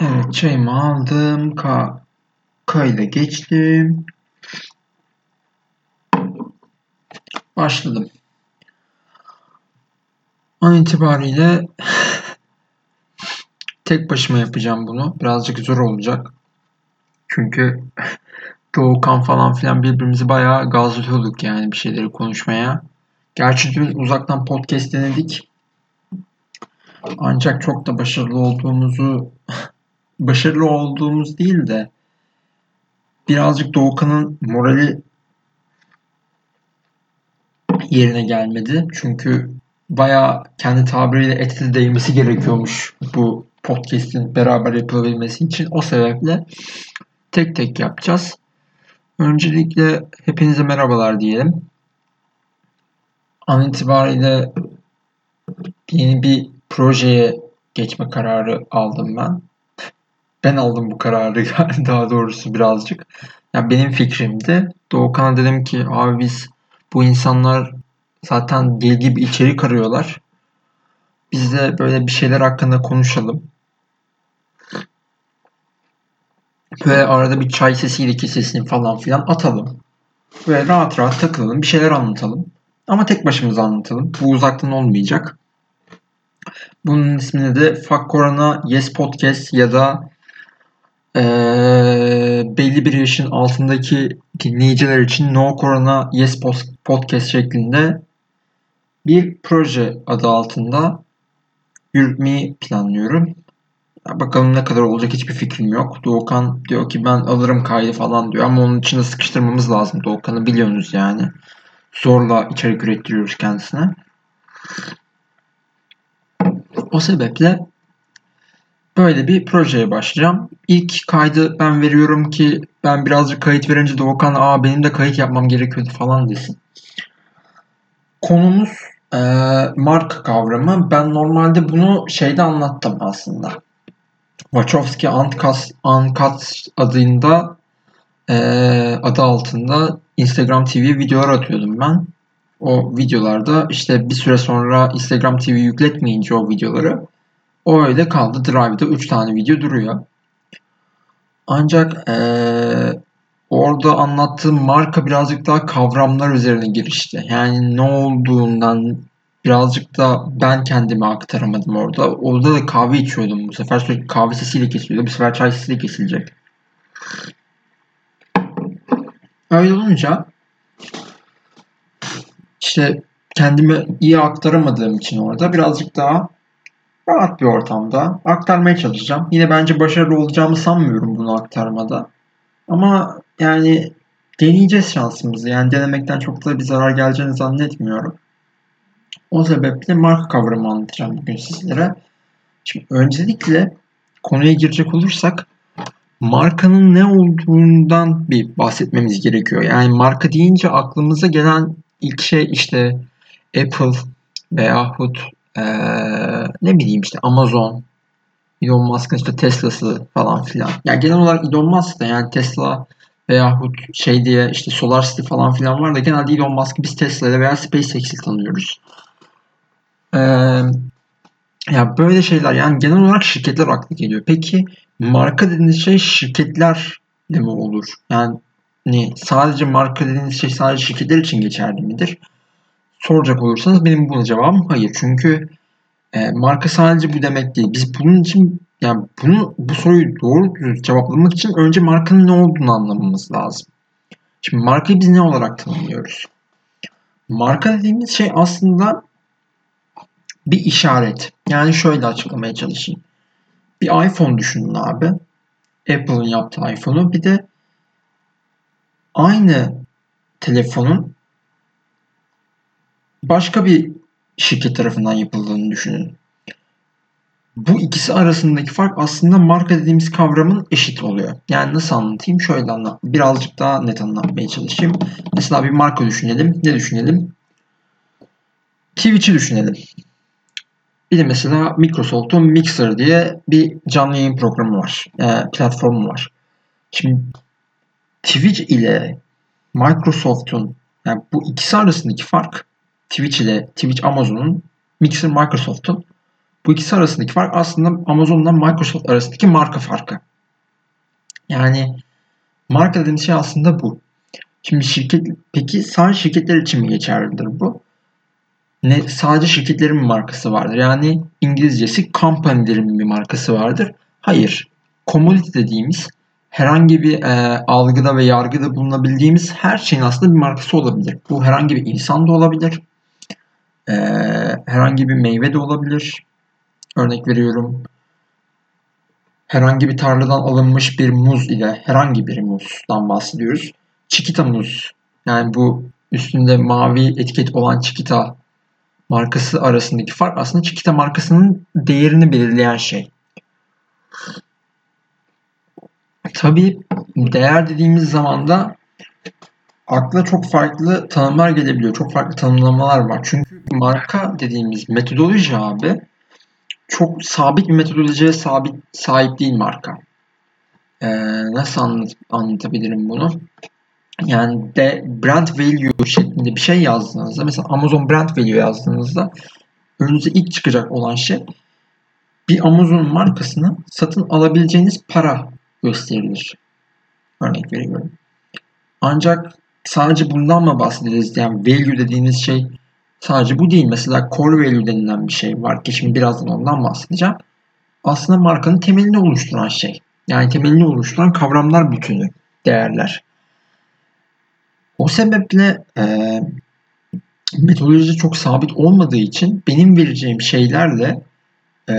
Evet çayımı aldım. Ka kayda geçtim. Başladım. An itibariyle tek başıma yapacağım bunu. Birazcık zor olacak. Çünkü Doğukan falan filan birbirimizi bayağı gazlıyorduk yani bir şeyleri konuşmaya. Gerçi dün uzaktan podcast denedik. Ancak çok da başarılı olduğumuzu başarılı olduğumuz değil de birazcık Doğukan'ın morali yerine gelmedi. Çünkü bayağı kendi tabiriyle eti değmesi gerekiyormuş bu podcast'in beraber yapılabilmesi için. O sebeple tek tek yapacağız. Öncelikle hepinize merhabalar diyelim. An itibariyle yeni bir projeye geçme kararı aldım ben. Ben aldım bu kararı daha doğrusu birazcık. Ya benim fikrimdi. Doğukan'a dedim ki abi biz bu insanlar zaten deli gibi içerik arıyorlar. Biz de böyle bir şeyler hakkında konuşalım. Böyle arada bir çay sesiyle kesesini falan filan atalım. Böyle rahat rahat takılalım. Bir şeyler anlatalım. Ama tek başımıza anlatalım. Bu uzaktan olmayacak. Bunun ismini de Fuck Corona Yes Podcast ya da ee, belli bir yaşın altındaki dinleyiciler için No Corona Yes Podcast şeklinde bir proje adı altında yürütmeyi planlıyorum. Bakalım ne kadar olacak hiçbir fikrim yok. Doğukan diyor ki ben alırım kaydı falan diyor ama onun içinde sıkıştırmamız lazım Doğukan'ı biliyorsunuz yani. Zorla içerik ürettiriyoruz kendisine. O sebeple böyle bir projeye başlayacağım. İlk kaydı ben veriyorum ki ben birazcık kayıt verince Doğukan aa benim de kayıt yapmam gerekiyordu falan desin. Konumuz e, marka kavramı. Ben normalde bunu şeyde anlattım aslında. Wachowski Uncut, Uncut adında e, adı altında Instagram TV videolar atıyordum ben. O videolarda işte bir süre sonra Instagram TV yükletmeyince o videoları o öyle kaldı. Drive'da 3 tane video duruyor. Ancak ee, orada anlattığım marka birazcık daha kavramlar üzerine girişti. Yani ne olduğundan birazcık da ben kendime aktaramadım orada. Orada da kahve içiyordum. Bu sefer sürekli kahve sesiyle kesiliyordu. Bu sefer çay sesiyle kesilecek. Öyle olunca işte kendimi iyi aktaramadığım için orada birazcık daha rahat bir ortamda aktarmaya çalışacağım. Yine bence başarılı olacağımı sanmıyorum bunu aktarmada. Ama yani deneyeceğiz şansımızı. Yani denemekten çok da bir zarar geleceğini zannetmiyorum. O sebeple marka kavramı anlatacağım bugün sizlere. Şimdi öncelikle konuya girecek olursak markanın ne olduğundan bir bahsetmemiz gerekiyor. Yani marka deyince aklımıza gelen ilk şey işte Apple veyahut ee, ne bileyim işte Amazon, Elon Musk'ın işte Tesla'sı falan filan. Yani genel olarak Elon Musk da yani Tesla veyahut şey diye işte Solar City falan filan var da genelde Elon Musk'ı biz Tesla ile veya SpaceX ile tanıyoruz. Ee, ya böyle şeyler yani genel olarak şirketler aklı geliyor. Peki marka dediğiniz şey şirketler mi olur? Yani ne sadece marka dediğiniz şey sadece şirketler için geçerli midir? Soracak olursanız benim buna cevabım hayır. Çünkü e, marka sadece bu demek değil. Biz bunun için yani bunu bu soruyu doğru cevaplamak için önce markanın ne olduğunu anlamamız lazım. Şimdi markayı biz ne olarak tanımlıyoruz? Marka dediğimiz şey aslında bir işaret. Yani şöyle açıklamaya çalışayım. Bir iPhone düşünün abi. Apple'ın yaptığı iPhone'u bir de aynı telefonun başka bir şirket tarafından yapıldığını düşünün. Bu ikisi arasındaki fark aslında marka dediğimiz kavramın eşit oluyor. Yani nasıl anlatayım? Şöyle anlat. Birazcık daha net anlatmaya çalışayım. Mesela bir marka düşünelim. Ne düşünelim? Twitch'i düşünelim. Bir de mesela Microsoft'un Mixer diye bir canlı yayın programı var. E, platformu var. Şimdi Twitch ile Microsoft'un yani bu ikisi arasındaki fark Twitch ile Twitch Amazon'un Mixer Microsoft'un Bu ikisi arasındaki fark aslında Amazon'la Microsoft arasındaki marka farkı. Yani marka dediğimiz şey aslında bu. Şimdi şirket peki sadece şirketler için mi geçerlidir bu? Ne sadece şirketlerin mi markası vardır? Yani İngilizcesi company'lerin bir markası vardır. Hayır. Commodity dediğimiz herhangi bir e, algıda ve yargıda bulunabildiğimiz her şeyin aslında bir markası olabilir. Bu herhangi bir insan da olabilir. E, herhangi bir meyve de olabilir. Örnek veriyorum. Herhangi bir tarladan alınmış bir muz ile herhangi bir muzdan bahsediyoruz. Chiquita muz. Yani bu üstünde mavi etiket olan Chiquita markası arasındaki fark aslında Chiquita markasının değerini belirleyen şey. Tabii değer dediğimiz zaman da akla çok farklı tanımlar gelebiliyor. Çok farklı tanımlamalar var. Çünkü marka dediğimiz metodoloji abi çok sabit bir metodolojiye sabit sahip değil marka. Ee, nasıl anlat, anlatabilirim bunu? Yani de brand value şeklinde bir şey yazdığınızda mesela Amazon brand value yazdığınızda önünüze ilk çıkacak olan şey bir Amazon markasını satın alabileceğiniz para gösterilir. Örnek veriyorum. Ancak sadece bundan mı bahsederiz? Yani value dediğiniz şey sadece bu değil. Mesela core value denilen bir şey var ki şimdi birazdan ondan bahsedeceğim. Aslında markanın temelini oluşturan şey. Yani temelini oluşturan kavramlar bütünü, değerler. O sebeple e, metodoloji çok sabit olmadığı için benim vereceğim şeylerle e,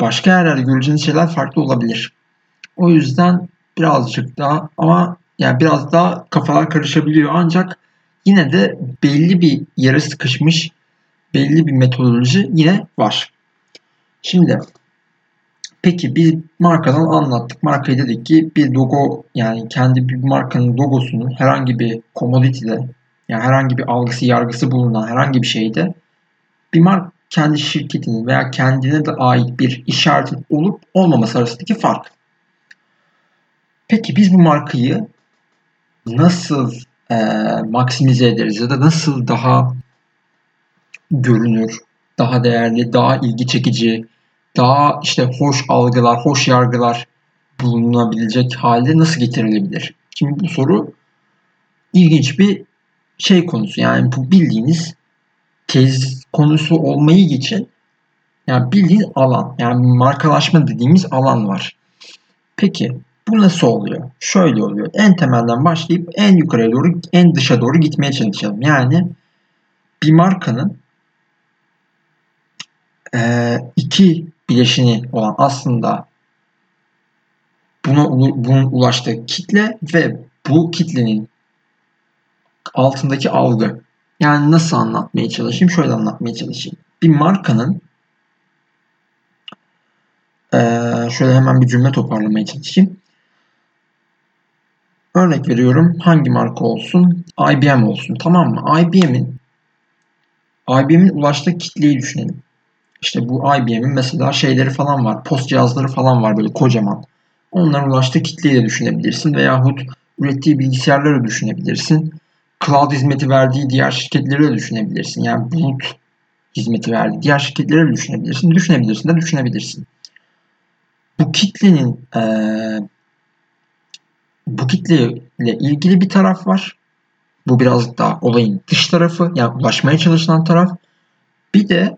başka yerlerde göreceğiniz şeyler farklı olabilir. O yüzden birazcık daha ama yani biraz daha kafalar karışabiliyor ancak yine de belli bir yere sıkışmış belli bir metodoloji yine var. Şimdi peki biz markadan anlattık. Markayı dedik ki bir logo yani kendi bir markanın logosunun herhangi bir commodity'de yani herhangi bir algısı yargısı bulunan herhangi bir şeyde bir mark kendi şirketinin veya kendine de ait bir işaretin olup olmaması arasındaki fark. Peki biz bu markayı nasıl e, maksimize ederiz ya da nasıl daha görünür, daha değerli, daha ilgi çekici, daha işte hoş algılar, hoş yargılar bulunabilecek halde nasıl getirilebilir? Şimdi bu soru ilginç bir şey konusu. Yani bu bildiğiniz tez konusu olmayı için yani bildiğiniz alan. Yani markalaşma dediğimiz alan var. Peki bu nasıl oluyor? Şöyle oluyor. En temelden başlayıp en yukarıya doğru, en dışa doğru gitmeye çalışalım. Yani bir markanın e, iki bileşini olan aslında buna bunun ulaştığı kitle ve bu kitlenin altındaki algı. Yani nasıl anlatmaya çalışayım? Şöyle anlatmaya çalışayım. Bir markanın ee, şöyle hemen bir cümle toparlamaya çalışayım. Örnek veriyorum hangi marka olsun? IBM olsun tamam mı? IBM'in IBM'in ulaştığı kitleyi düşünelim. İşte bu IBM'in mesela şeyleri falan var. Post cihazları falan var böyle kocaman. Onların ulaştığı kitleyi de düşünebilirsin. Veyahut ürettiği bilgisayarları düşünebilirsin. Cloud hizmeti verdiği diğer şirketleri de düşünebilirsin. Yani bulut hizmeti verdiği diğer şirketleri de düşünebilirsin. Düşünebilirsin de düşünebilirsin. Bu kitlenin ee, bu kitleyle ilgili bir taraf var. Bu birazcık daha olayın dış tarafı yani ulaşmaya çalışılan taraf. Bir de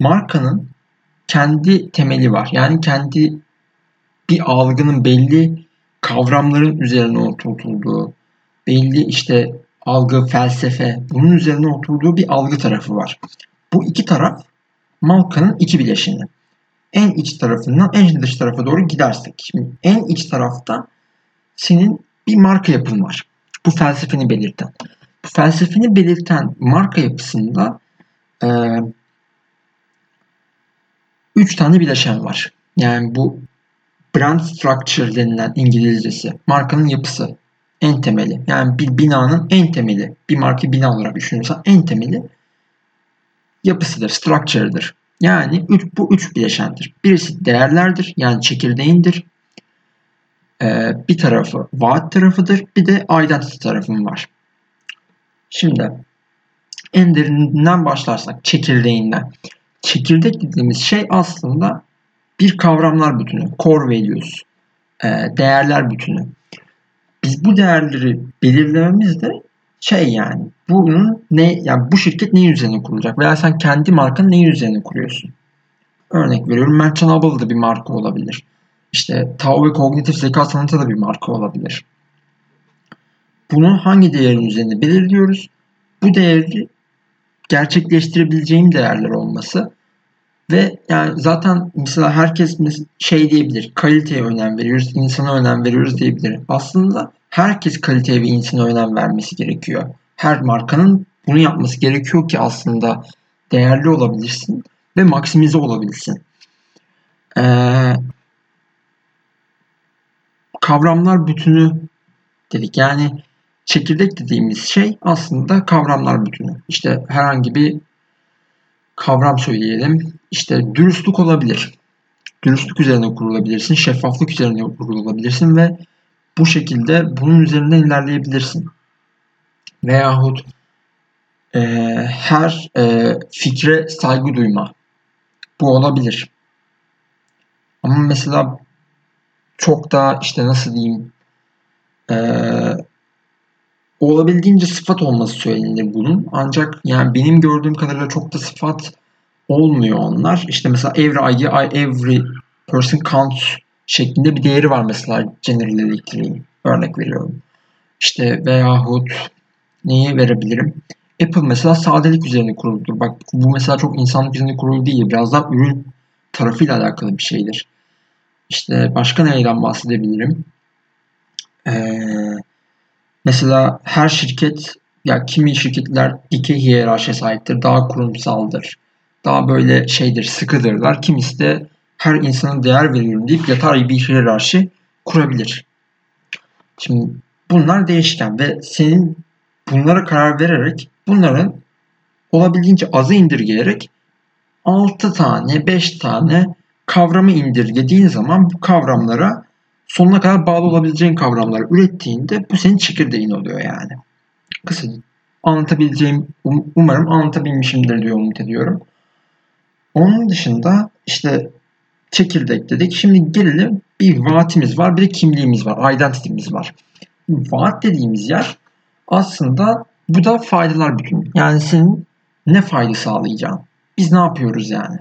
markanın kendi temeli var. Yani kendi bir algının belli kavramların üzerine oturtulduğu, belli işte algı, felsefe bunun üzerine oturduğu bir algı tarafı var. Bu iki taraf markanın iki bileşeni. En iç tarafından en dış tarafa doğru gidersek. Şimdi en iç tarafta senin bir marka yapın var. Bu felsefeni belirten. Bu felsefeni belirten marka yapısında e, üç tane bileşen var. Yani bu brand structure denilen İngilizcesi. Markanın yapısı. En temeli. Yani bir binanın en temeli. Bir marka bina olarak düşünürsen en temeli yapısıdır, structure'dır. Yani üç, bu üç bileşendir. Birisi değerlerdir. Yani çekirdeğindir. Ee, bir tarafı vaat tarafıdır. Bir de identity tarafım var. Şimdi en derininden başlarsak çekirdeğinden. çekirdek dediğimiz şey aslında bir kavramlar bütünü. Core values. E, değerler bütünü. Biz bu değerleri belirlememiz de şey yani bunun ne yani bu şirket neyin üzerine kurulacak veya sen kendi markanı neyin üzerine kuruyorsun? Örnek veriyorum Merchantable da bir marka olabilir. İşte Tao ve kognitif zeka sanatı da bir marka olabilir. Bunu hangi değerin üzerine belirliyoruz? Bu değeri gerçekleştirebileceğim değerler olması ve yani zaten mesela herkes şey diyebilir, kaliteye önem veriyoruz, insana önem veriyoruz diyebilir. Aslında herkes kaliteye ve insana önem vermesi gerekiyor. Her markanın bunu yapması gerekiyor ki aslında değerli olabilirsin ve maksimize olabilsin. Ee, kavramlar bütünü dedik. Yani çekirdek dediğimiz şey aslında kavramlar bütünü. İşte herhangi bir kavram söyleyelim. İşte dürüstlük olabilir. Dürüstlük üzerine kurulabilirsin, şeffaflık üzerine kurulabilirsin ve bu şekilde bunun üzerinden ilerleyebilirsin. Veyahut e, her e, fikre saygı duyma. Bu olabilir. Ama mesela çok daha işte nasıl diyeyim e, olabildiğince sıfat olması söylenir bunun. Ancak yani benim gördüğüm kadarıyla çok da sıfat olmuyor onlar. İşte mesela every idea, every person counts şeklinde bir değeri var mesela General Electric'in. Örnek veriyorum. İşte veyahut neyi verebilirim? Apple mesela sadelik üzerine kuruludur. Bak bu mesela çok insanlık üzerine kurulu değil. Biraz daha ürün tarafıyla alakalı bir şeydir. İşte başka neyden bahsedebilirim? Ee, mesela her şirket ya kimi şirketler dikey hiyerarşiye sahiptir. Daha kurumsaldır. Daha böyle şeydir, sıkıdırlar. Kimisi de her insana değer veriyorum deyip yatay bir hiyerarşi kurabilir. Şimdi bunlar değişken ve senin bunlara karar vererek bunların olabildiğince azı indirgeyerek 6 tane 5 tane kavramı indirgediğin zaman bu kavramlara sonuna kadar bağlı olabileceğin kavramları ürettiğinde bu senin çekirdeğin oluyor yani. Kısa anlatabileceğim um, umarım anlatabilmişimdir diye umut ediyorum. Onun dışında işte çekirdek dedik. Şimdi gelelim bir vaatimiz var bir de kimliğimiz var. Identity'miz var. Vaat dediğimiz yer aslında bu da faydalar bütün. Yani senin ne fayda sağlayacağın. Biz ne yapıyoruz yani?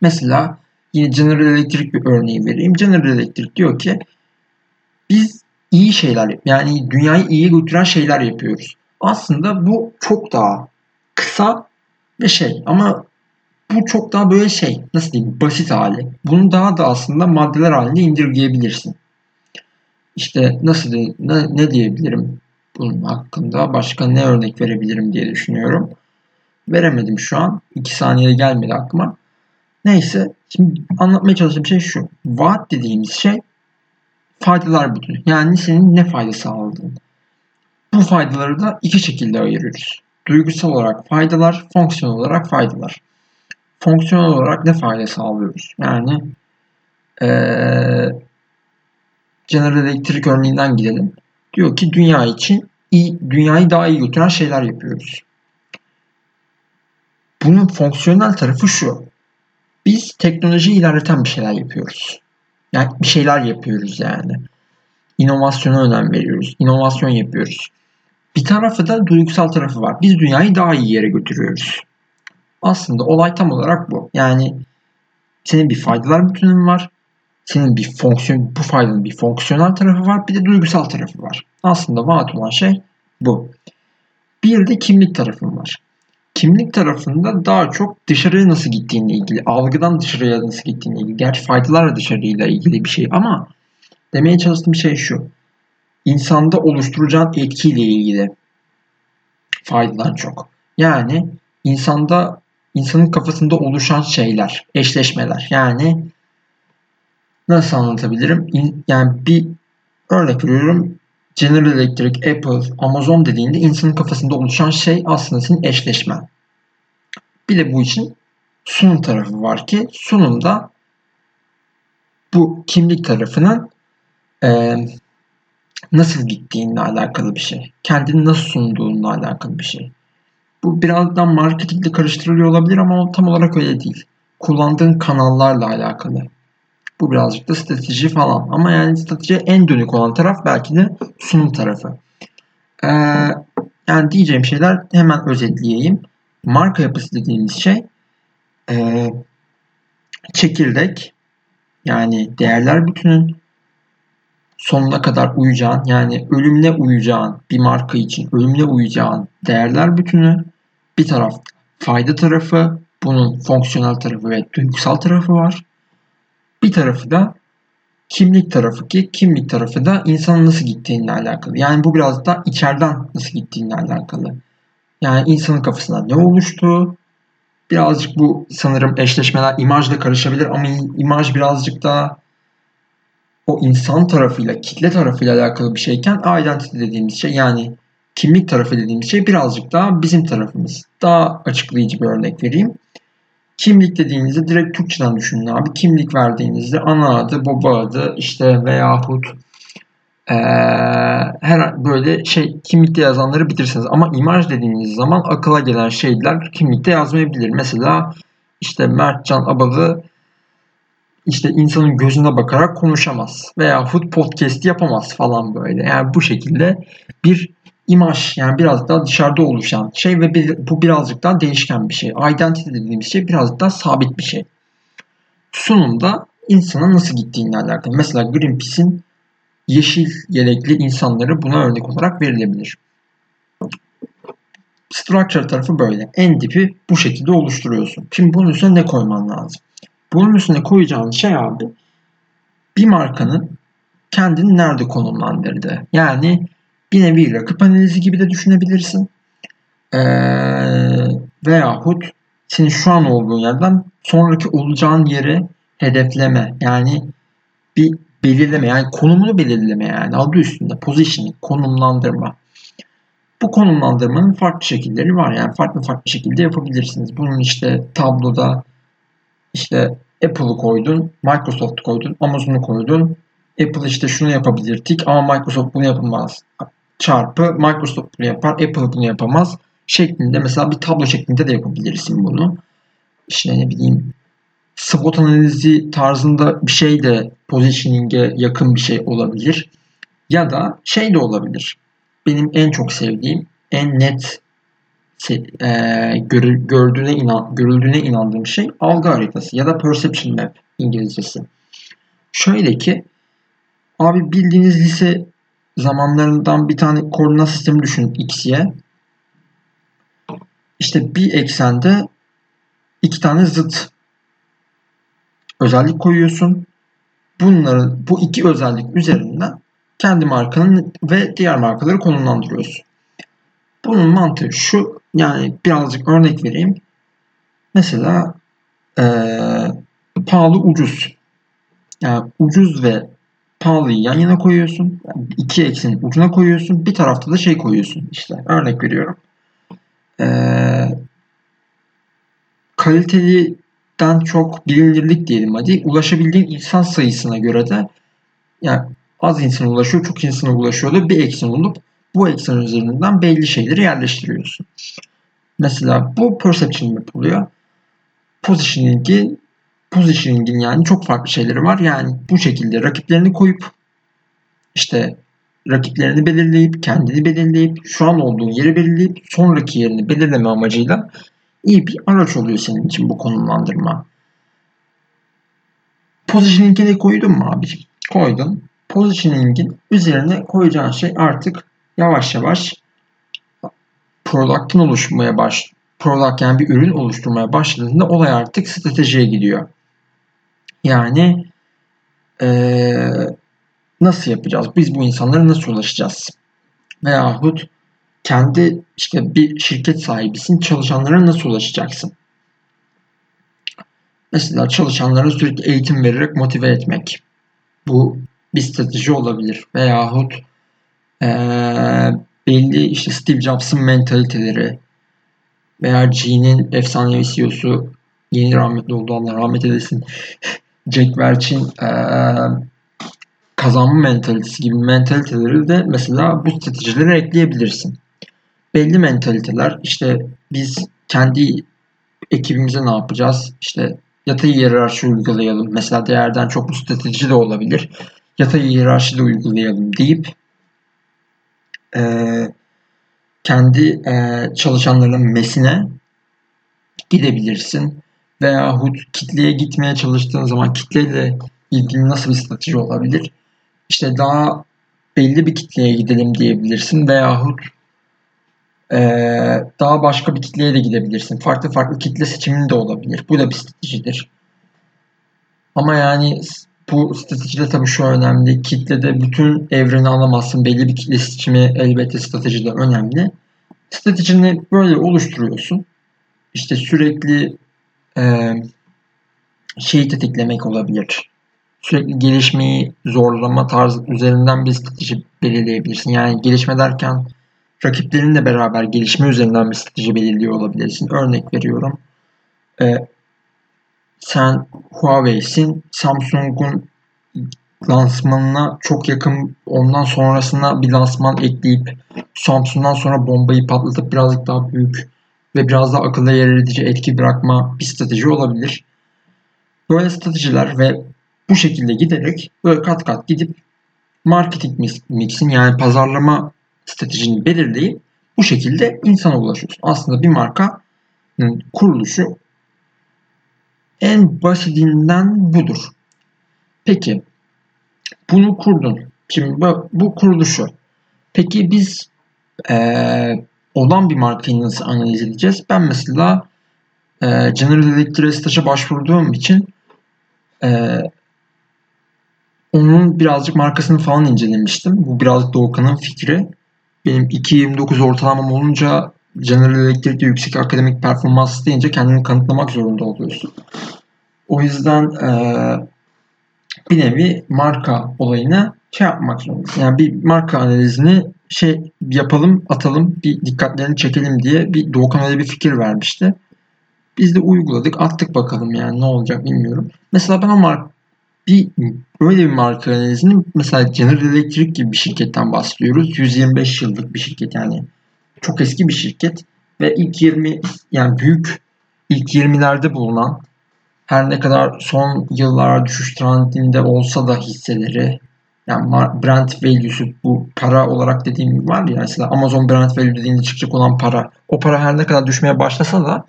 Mesela yine General Electric bir örneği vereyim. General Electric diyor ki biz iyi şeyler yani dünyayı iyiye götüren şeyler yapıyoruz. Aslında bu çok daha kısa ve şey ama bu çok daha böyle şey nasıl diyeyim basit hali. Bunu daha da aslında maddeler halinde indirgeyebilirsin. İşte nasıl ne, ne diyebilirim bunun hakkında başka ne örnek verebilirim diye düşünüyorum. Veremedim şu an. 2 saniyede gelmedi aklıma. Neyse şimdi anlatmaya çalıştığım şey şu. Vaat dediğimiz şey faydalar bütünü. Yani senin ne fayda sağladığın. Bu faydaları da iki şekilde ayırıyoruz. Duygusal olarak faydalar, fonksiyonel olarak faydalar. Fonksiyonel olarak ne fayda sağlıyoruz? Yani ee, General Electric örneğinden gidelim. Diyor ki dünya için iyi, dünyayı daha iyi götüren şeyler yapıyoruz. Bunun fonksiyonel tarafı şu. Biz teknolojiyi ilerleten bir şeyler yapıyoruz. Yani bir şeyler yapıyoruz yani. İnovasyona önem veriyoruz. İnovasyon yapıyoruz. Bir tarafı da duygusal tarafı var. Biz dünyayı daha iyi yere götürüyoruz. Aslında olay tam olarak bu. Yani senin bir faydalar bütünün var. Senin bir fonksiyon, bu faydanın bir fonksiyonel tarafı var. Bir de duygusal tarafı var. Aslında vaat olan şey bu. Bir de kimlik tarafın var. Kimlik tarafında daha çok dışarıya nasıl gittiğinle ilgili, algıdan dışarıya nasıl gittiğinle ilgili. Gerçi faydalarla dışarıyla ilgili bir şey ama demeye çalıştığım şey şu. İnsanda oluşturacağın etkiyle ilgili faydadan çok. Yani insanda insanın kafasında oluşan şeyler, eşleşmeler. Yani nasıl anlatabilirim? Yani bir örnek veriyorum. General Electric, Apple, Amazon dediğinde insanın kafasında oluşan şey aslında senin eşleşmen. Bir de bu için sunum tarafı var ki sunumda bu kimlik tarafının e, nasıl gittiğinle alakalı bir şey. Kendini nasıl sunduğunla alakalı bir şey. Bu birazdan marketingle karıştırılıyor olabilir ama tam olarak öyle değil. Kullandığın kanallarla alakalı. Bu birazcık da strateji falan. Ama yani stratejiye en dönük olan taraf belki de sunum tarafı. Ee, yani diyeceğim şeyler hemen özetleyeyim. Marka yapısı dediğimiz şey e, çekirdek yani değerler bütünün sonuna kadar uyacağın yani ölümle uyacağın bir marka için ölümle uyacağın değerler bütünü bir taraf fayda tarafı bunun fonksiyonel tarafı ve duygusal tarafı var. Bir tarafı da kimlik tarafı ki kimlik tarafı da insanın nasıl gittiğiyle alakalı. Yani bu biraz da içeriden nasıl gittiğiyle alakalı. Yani insanın kafasında ne oluştu? Birazcık bu sanırım eşleşmeler imajla karışabilir ama imaj birazcık daha o insan tarafıyla, kitle tarafıyla alakalı bir şeyken identity dediğimiz şey yani kimlik tarafı dediğimiz şey birazcık daha bizim tarafımız. Daha açıklayıcı bir örnek vereyim. Kimlik dediğinizde direkt Türkçeden düşünün abi. Kimlik verdiğinizde ana adı, baba adı işte veyahut ee, her böyle şey kimlikte yazanları bitirsiniz. Ama imaj dediğiniz zaman akıla gelen şeyler kimlikte yazmayabilir. Mesela işte Mertcan Abalı işte insanın gözüne bakarak konuşamaz veya food podcast yapamaz falan böyle. Yani bu şekilde bir imaj yani biraz daha dışarıda oluşan şey ve bir, bu birazcık daha değişken bir şey. Identity dediğimiz şey biraz daha sabit bir şey. Sunumda insana nasıl gittiğine alakalı. Mesela Greenpeace'in yeşil yelekli insanları buna örnek olarak verilebilir. Structure tarafı böyle. En dipi bu şekilde oluşturuyorsun. Şimdi bunun üstüne ne koyman lazım? Bunun üstüne koyacağın şey abi bir markanın kendini nerede konumlandırdığı. Yani bir nevi rakip analizi gibi de düşünebilirsin. Ee, veyahut senin şu an olduğun yerden sonraki olacağın yeri hedefleme. Yani bir belirleme yani konumunu belirleme yani adı üstünde positioning, konumlandırma. Bu konumlandırmanın farklı şekilleri var yani farklı farklı şekilde yapabilirsiniz. Bunun işte tabloda işte Apple'ı koydun, Microsoft'u koydun, Amazon'u koydun. Apple işte şunu yapabilir tik ama Microsoft bunu yapamaz. Çarpı Microsoft bunu yapar, Apple bunu yapamaz şeklinde mesela bir tablo şeklinde de yapabilirsin bunu. İşte ne bileyim SWOT analizi tarzında bir şey de positioning'e yakın bir şey olabilir. Ya da şey de olabilir. Benim en çok sevdiğim, en net e, gördüğüne inan, görüldüğüne inandığım şey algı haritası ya da perception map İngilizcesi. Şöyle ki abi bildiğiniz lise zamanlarından bir tane koordinat sistemi düşünün x, y. İşte bir eksende iki tane zıt özellik koyuyorsun. Bunları bu iki özellik üzerinden kendi markanın ve diğer markaları konumlandırıyorsun. Bunun mantığı şu yani birazcık örnek vereyim. Mesela ee, pahalı ucuz. Yani ucuz ve pahalıyı yan yana koyuyorsun. Yani iki eksenin ucuna koyuyorsun. Bir tarafta da şey koyuyorsun. İşte örnek veriyorum. Ee, kaliteli den çok bilinirlik diyelim hadi. Ulaşabildiğin insan sayısına göre de yani az insan ulaşıyor, çok insana ulaşıyor da bir eksen olup bu eksen üzerinden belli şeyleri yerleştiriyorsun. Mesela bu perception yapılıyor. Positioning'i positioning'in yani çok farklı şeyleri var. Yani bu şekilde rakiplerini koyup işte rakiplerini belirleyip, kendini belirleyip, şu an olduğun yeri belirleyip sonraki yerini belirleme amacıyla iyi bir araç oluyor senin için bu konumlandırma. Positioning'e koydun mu abiciğim? Koydum. Positioning'in üzerine koyacağın şey artık yavaş yavaş product'ın oluşmaya baş product yani bir ürün oluşturmaya başladığında olay artık stratejiye gidiyor. Yani ee, nasıl yapacağız? Biz bu insanlara nasıl ulaşacağız? Veyahut kendi işte bir şirket sahibisin çalışanlara nasıl ulaşacaksın? Mesela çalışanlara sürekli eğitim vererek motive etmek. Bu bir strateji olabilir. Veyahut ee, belli işte Steve Jobs'ın mentaliteleri veya G'nin efsanevi CEO'su yeni rahmetli oldu Allah rahmet eylesin. Jack Welch'in ee, kazanma mentalitesi gibi mentaliteleri de mesela bu stratejilere ekleyebilirsin belli mentaliteler işte biz kendi ekibimize ne yapacağız? İşte yatay hiyerarşi uygulayalım. Mesela değerden çok bu strateji de olabilir. Yatay hiyerarşi de uygulayalım deyip e, kendi e, çalışanların mesine gidebilirsin. Veyahut kitleye gitmeye çalıştığın zaman kitleyle ilgili nasıl bir strateji olabilir? İşte daha belli bir kitleye gidelim diyebilirsin veyahut e, daha başka bir kitleye de gidebilirsin. Farklı farklı kitle seçimin de olabilir. Bu da bir stratejidir. Ama yani bu stratejide tabii şu önemli. Kitlede bütün evreni alamazsın. Belli bir kitle seçimi elbette stratejide önemli. Stratejini böyle oluşturuyorsun. İşte sürekli e, şeyi tetiklemek olabilir. Sürekli gelişmeyi zorlama tarzı üzerinden bir strateji belirleyebilirsin. Yani gelişme derken rakiplerinle beraber gelişme üzerinden bir strateji belirliyor olabilirsin. Örnek veriyorum. E, sen Huawei'sin. Samsung'un lansmanına çok yakın ondan sonrasına bir lansman ekleyip Samsung'dan sonra bombayı patlatıp birazcık daha büyük ve biraz daha akılda yer edici etki bırakma bir strateji olabilir. Böyle stratejiler ve bu şekilde giderek böyle kat kat gidip marketing mixin yani pazarlama stratejini belirleyip bu şekilde insana ulaşıyorsun. Aslında bir markanın kuruluşu en basitinden budur. Peki bunu kurdun. Şimdi bu, bu kuruluşu. Peki biz ee, olan bir markayı nasıl analiz edeceğiz? Ben mesela e, General Electric'e staja başvurduğum için e, onun birazcık markasını falan incelemiştim. Bu birazcık Doğukan'ın fikri. Benim 2.29 ortalamam olunca General Electric'te yüksek akademik performans deyince kendini kanıtlamak zorunda oluyorsun. O yüzden e, bir nevi marka olayını şey yapmak zorundasın. Yani bir marka analizini şey yapalım, atalım, bir dikkatlerini çekelim diye bir Doğukan öyle bir fikir vermişti. Biz de uyguladık, attık bakalım yani ne olacak bilmiyorum. Mesela ben o mark bir öyle bir marka analizini mesela General Electric gibi bir şirketten bahsediyoruz. 125 yıllık bir şirket yani. Çok eski bir şirket ve ilk 20 yani büyük ilk 20'lerde bulunan her ne kadar son yıllar düşüş trendinde olsa da hisseleri yani brand value'su bu para olarak dediğim gibi var ya mesela Amazon brand value dediğinde çıkacak olan para o para her ne kadar düşmeye başlasa da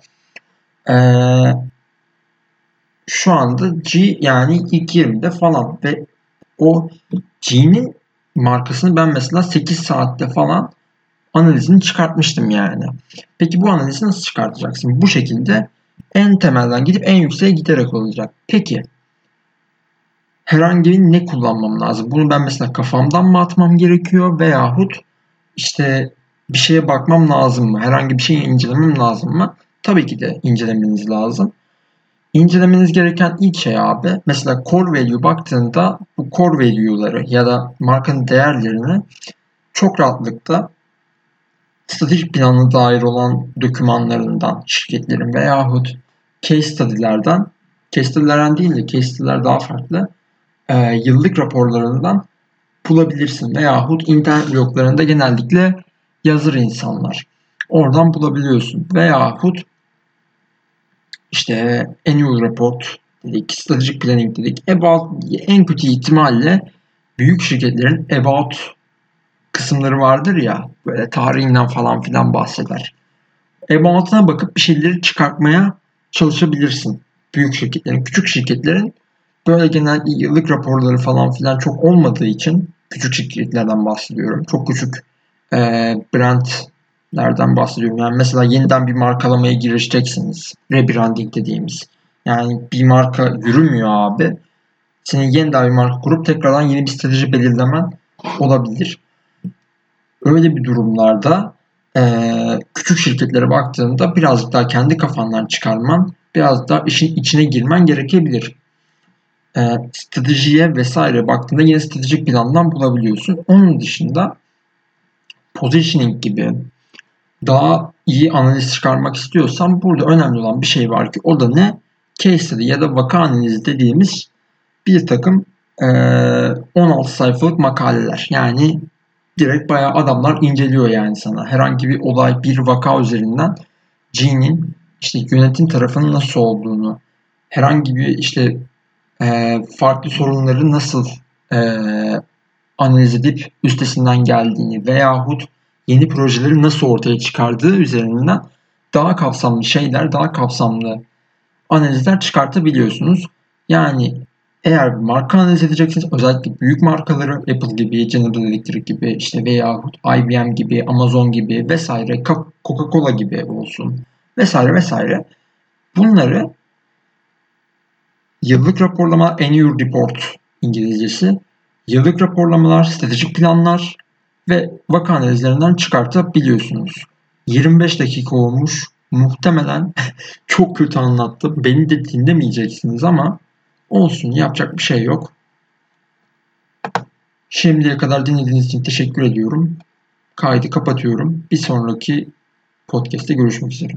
ee, şu anda G yani ilk 20'de falan ve o G'nin markasını ben mesela 8 saatte falan analizini çıkartmıştım yani. Peki bu analizi nasıl çıkartacaksın? Bu şekilde en temelden gidip en yükseğe giderek olacak. Peki herhangi bir ne kullanmam lazım? Bunu ben mesela kafamdan mı atmam gerekiyor veyahut işte bir şeye bakmam lazım mı? Herhangi bir şeyi incelemem lazım mı? Tabii ki de incelemeniz lazım. İncelemeniz gereken ilk şey abi mesela core value baktığında bu core value'ları ya da markanın değerlerini çok rahatlıkla stratejik planına dair olan dokümanlarından şirketlerin veyahut case study'lerden case study'lerden değil de case study'ler daha farklı e, yıllık raporlarından bulabilirsin veyahut internet bloglarında genellikle yazır insanlar. Oradan bulabiliyorsun. Veyahut işte annual report dedik, strategic planning dedik. About en kötü ihtimalle büyük şirketlerin about kısımları vardır ya böyle tarihinden falan filan bahseder. About'una bakıp bir şeyleri çıkartmaya çalışabilirsin. Büyük şirketlerin, küçük şirketlerin böyle genel yıllık raporları falan filan çok olmadığı için küçük şirketlerden bahsediyorum. Çok küçük e, brandlerden bahsediyorum. Yani mesela yeniden bir markalamaya girişeceksiniz. Rebranding dediğimiz. Yani bir marka yürümüyor abi. Senin yeniden bir marka kurup tekrardan yeni bir strateji belirlemen olabilir. Öyle bir durumlarda e, küçük şirketlere baktığında birazcık daha kendi kafandan çıkarman, biraz daha işin içine girmen gerekebilir e, stratejiye vesaire baktığında yine stratejik plandan bulabiliyorsun. Onun dışında positioning gibi daha iyi analiz çıkarmak istiyorsan burada önemli olan bir şey var ki o da ne? Case study ya da vaka analizi dediğimiz bir takım e, 16 sayfalık makaleler. Yani direkt bayağı adamlar inceliyor yani sana. Herhangi bir olay, bir vaka üzerinden G'nin işte yönetim tarafının nasıl olduğunu, herhangi bir işte e, farklı sorunları nasıl e, analiz edip üstesinden geldiğini veyahut yeni projeleri nasıl ortaya çıkardığı üzerinden daha kapsamlı şeyler, daha kapsamlı analizler çıkartabiliyorsunuz. Yani eğer bir marka analiz edeceksiniz, özellikle büyük markaları Apple gibi, General Electric gibi, işte veyahut IBM gibi, Amazon gibi vesaire, Coca-Cola gibi olsun vesaire vesaire. Bunları yıllık raporlama annual report İngilizcesi yıllık raporlamalar, stratejik planlar ve vaka analizlerinden çıkartabiliyorsunuz. 25 dakika olmuş. Muhtemelen çok kötü anlattım. Beni de dinlemeyeceksiniz ama olsun yapacak bir şey yok. Şimdiye kadar dinlediğiniz için teşekkür ediyorum. Kaydı kapatıyorum. Bir sonraki podcast'te görüşmek üzere.